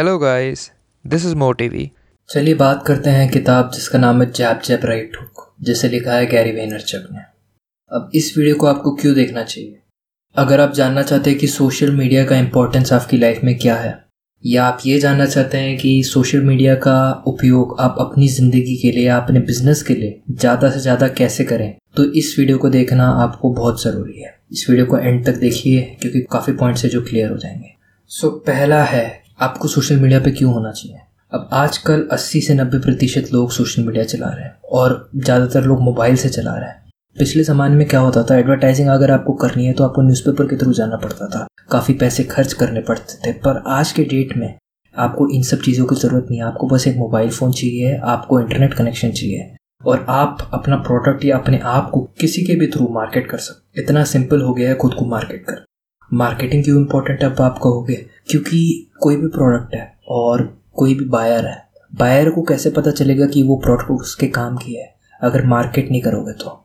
Hello guys this is Motivi चलिए बात करते हैं किताब जिसका नाम है जैप जैप राइट हुक जिसे लिखा है गैरी वेनरचक ने। अब इस वीडियो को आपको क्यों देखना चाहिए? अगर आप जानना चाहते हैं कि सोशल मीडिया का इम्पोर्टेंस आपकी लाइफ में क्या है या आप ये जानना चाहते हैं कि सोशल मीडिया का उपयोग आप अपनी ज़िंदगी के लिए या अपने बिज़नेस के लिए ज़्यादा से ज़्यादा कैसे करें तो इस वीडियो को देखना आपको बहुत ज़रूरी है। इस वीडियो को एंड तक देखिए क्योंकि काफ़ी पॉइंट्स है जो क्लियर हो जाएँगे। सो so, पहला है आपको सोशल मीडिया पे क्यों होना चाहिए? अब आजकल 80 से 90 प्रतिशत लोग सोशल मीडिया चला रहे हैं और ज़्यादातर लोग मोबाइल से चला रहे हैं। पिछले ज़माने में क्या होता था? एडवर्टाइजिंग अगर आपको करनी है तो आपको न्यूज़पेपर के थ्रू जाना पड़ता था। काफ़ी पैसे खर्च करने पड़ते थे। पर आज के डेट में आपको इन सब चीज़ों की ज़रूरत नहीं है। आपको बस एक मोबाइल फ़ोन चाहिए, आपको इंटरनेट कनेक्शन चाहिए और आप अपना प्रोडक्ट या अपने आप को किसी के भी थ्रू मार्केट कर सकते इतना सिंपल हो गया है खुद को मार्केट कर मार्केटिंग क्यों इम्पोर्टेंट अब आप कहोगे क्योंकि कोई भी प्रोडक्ट है और कोई भी बायर है बायर को कैसे पता चलेगा कि वो प्रोडक्ट उसके काम की है? अगर मार्केट नहीं करोगे तो।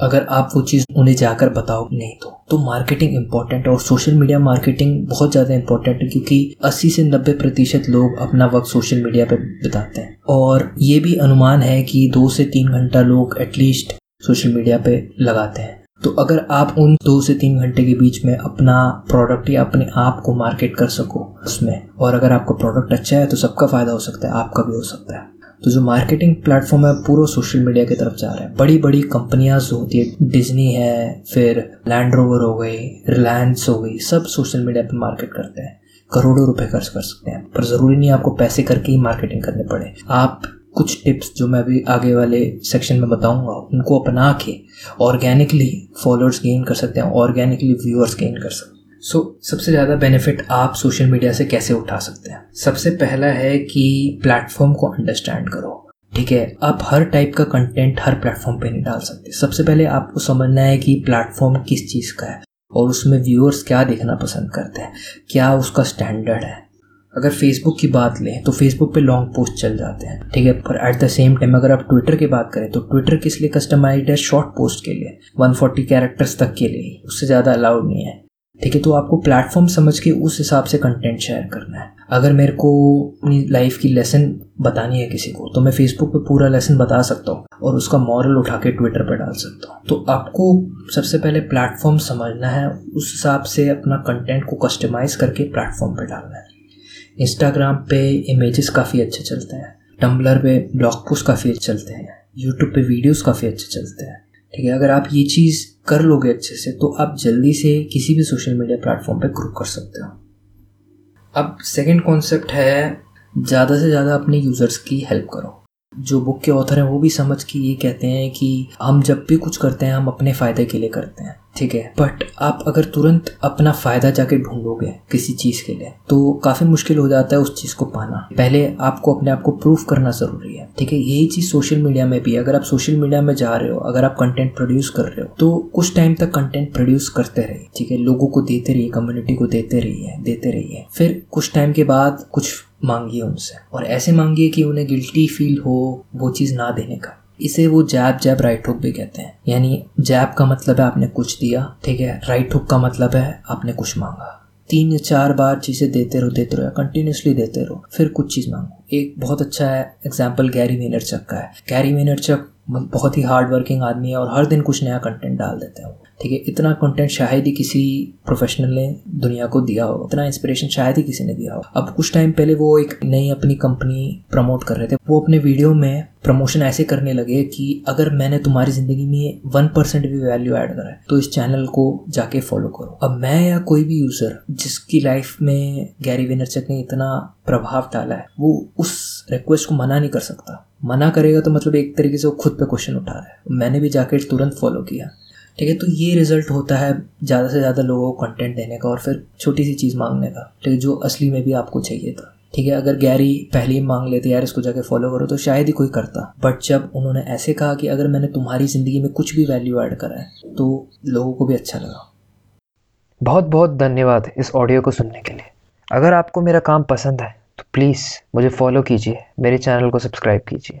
अगर आप वो चीज़ उन्हें जाकर बताओ नहीं तो। तो मार्केटिंग इंपॉर्टेंट है और सोशल मीडिया मार्केटिंग बहुत ज़्यादा इंपॉर्टेंट है, क्योंकि 80 से 90 प्रतिशत लोग अपना वक्त सोशल मीडिया पे बिताते हैं। और ये भी अनुमान है कि दो से तीन घंटा लोग एटलीस्ट सोशल मीडिया पे लगाते हैं। तो अगर आप उन दो से तीन घंटे के बीच में अपना प्रोडक्ट या अपने आप को मार्केट कर सको उसमें, और अगर आपका प्रोडक्ट अच्छा है तो सबका फ़ायदा हो सकता है, आपका भी हो सकता है। तो जो मार्केटिंग प्लेटफॉर्म है पूरा सोशल मीडिया की तरफ़ जा रहा है। बड़ी बड़ी कंपनियाँ जो होती है डिज्नी है, फिर लैंड रोवर हो गई रिलायंस हो गई, सब सोशल मीडिया पे मार्केट करते हैं। करोड़ों रुपए खर्च कर सकते हैं। पर ज़रूरी नहीं आपको पैसे करके ही मार्केटिंग करने पड़े। आप कुछ टिप्स जो मैं अभी आगे वाले सेक्शन में बताऊँगा उनको अपना के ऑर्गेनिकली फॉलोअर्स गेन कर सकते हैं ऑर्गेनिकली व्यूअर्स गेन कर सकते हैं। सो so, सबसे ज़्यादा बेनिफिट आप सोशल मीडिया से कैसे उठा सकते हैं? सबसे पहला है कि प्लेटफॉर्म को अंडरस्टैंड करो। ठीक है? आप हर टाइप का कंटेंट हर प्लेटफॉर्म पे नहीं डाल सकते। सबसे पहले आपको समझना है कि प्लेटफॉर्म किस चीज़ का है और उसमें व्यूअर्स क्या देखना पसंद करते हैं क्या उसका स्टैंडर्ड है। अगर फेसबुक की बात लें तो फेसबुक पे लॉन्ग पोस्ट चल जाते हैं, ठीक है? पर एट द सेम टाइम अगर आप ट्विटर की बात करें तो ट्विटर किस लिए कस्टमाइज्ड है? शॉर्ट पोस्ट के लिए 140 कैरेक्टर्स तक के लिए, उससे ज़्यादा अलाउड नहीं है, ठीक है? तो आपको प्लेटफॉर्म समझ के उस हिसाब से कंटेंट शेयर करना है। अगर मेरे को अपनी लाइफ की लेसन बतानी है किसी को तो मैं फेसबुक पे पूरा लेसन बता सकता हूँ और उसका मॉरल उठा के ट्विटर पे डाल सकता हूँ। तो आपको सबसे पहले प्लेटफॉर्म समझना है, उस हिसाब से अपना कंटेंट को कस्टमाइज करके प्लेटफॉर्म पे डालना है। इंस्टाग्राम पे इमेजेस काफ़ी अच्छे चलते हैं। टम्बलर पे ब्लॉग पोस्ट काफ़ी अच्छे चलते हैं। यूट्यूब पे वीडियोस काफ़ी अच्छे चलते हैं। ठीक है, अगर आप ये चीज़ कर लोगे अच्छे से तो आप जल्दी से किसी भी सोशल मीडिया प्लेटफॉर्म पे ग्रो कर सकते हो। अब सेकंड कॉन्सेप्ट है, ज़्यादा से ज़्यादा अपने यूज़र्स की हेल्प करो। जो बुक के ऑथर हैं, वो भी समझ के ये कहते हैं कि हम जब भी कुछ करते हैं, हम अपने फ़ायदे के लिए करते हैं। ठीक है बट आप अगर तुरंत अपना फ़ायदा जाके ढूंढोगे किसी चीज़ के लिए तो काफ़ी मुश्किल हो जाता है उस चीज़ को पाना। पहले आपको अपने आप को प्रूफ करना ज़रूरी है, ठीक है? यही चीज़ सोशल मीडिया में भी अगर आप सोशल मीडिया में जा रहे हो, अगर आप कंटेंट प्रोड्यूस कर रहे हो तो कुछ टाइम तक कंटेंट प्रोड्यूस करते रहिए, ठीक है? लोगों को देते रहिए कम्युनिटी को देते रहिए देते रहिए। फिर कुछ टाइम के बाद कुछ मांगिए उनसे, और ऐसे मांगिए कि उन्हें गिल्टी फील हो वो चीज़ ना देने का। इसे वो जैब जैब राइट हुक भी कहते हैं। यानी जैब का मतलब है आपने कुछ दिया, ठीक है? राइट हुक का मतलब है आपने कुछ मांगा। तीन या चार बार चीज़ें देते रहो देते रहो या कंटिन्यूसली देते रहो, फिर कुछ चीज़ मांगो। एक बहुत अच्छा है एग्ज़ाम्पल गैरी वेनरचक का है। गैरी वेनरचक बहुत ही हार्ड वर्किंग आदमी है और हर दिन कुछ नया कंटेंट डाल देते हैं ठीक है, इतना कंटेंट शायद ही किसी प्रोफेशनल ने दुनिया को दिया हो, इतना इंस्पिरेशन शायद ही किसी ने दिया हो। अब कुछ टाइम पहले वो एक नई अपनी कंपनी प्रमोट कर रहे थे, वो अपने वीडियो में प्रमोशन ऐसे करने लगे कि अगर मैंने तुम्हारी ज़िंदगी में वन परसेंट भी वैल्यू ऐड करा है तो इस चैनल को जाके फॉलो करो। अब मैं या कोई भी यूज़र जिसकी लाइफ में गैरी विनरचक ने इतना प्रभाव डाला है, वो उस रिक्वेस्ट को मना नहीं कर सकता। मना करेगा तो मतलब एक तरीके से वो खुद पे क्वेश्चन उठा रहा है। मैंने भी जाके तुरंत फॉलो किया। ठीक है तो ये रिज़ल्ट होता है ज़्यादा से ज़्यादा लोगों को कंटेंट देने का और फिर छोटी सी चीज़ मांगने का। ठीक है, जो असली में भी आपको चाहिए था। ठीक है, अगर गैरी पहले ही मांग लेते, यार, इसको जाके फॉलो करो तो शायद ही कोई करता। बट जब उन्होंने ऐसे कहा कि अगर मैंने तुम्हारी ज़िंदगी में कुछ भी वैल्यू ऐड करा है तो लोगों को भी अच्छा लगा। बहुत बहुत धन्यवाद इस ऑडियो को सुनने के लिए। अगर आपको मेरा काम पसंद है तो प्लीज़ मुझे फॉलो कीजिए, मेरे चैनल को सब्सक्राइब कीजिए।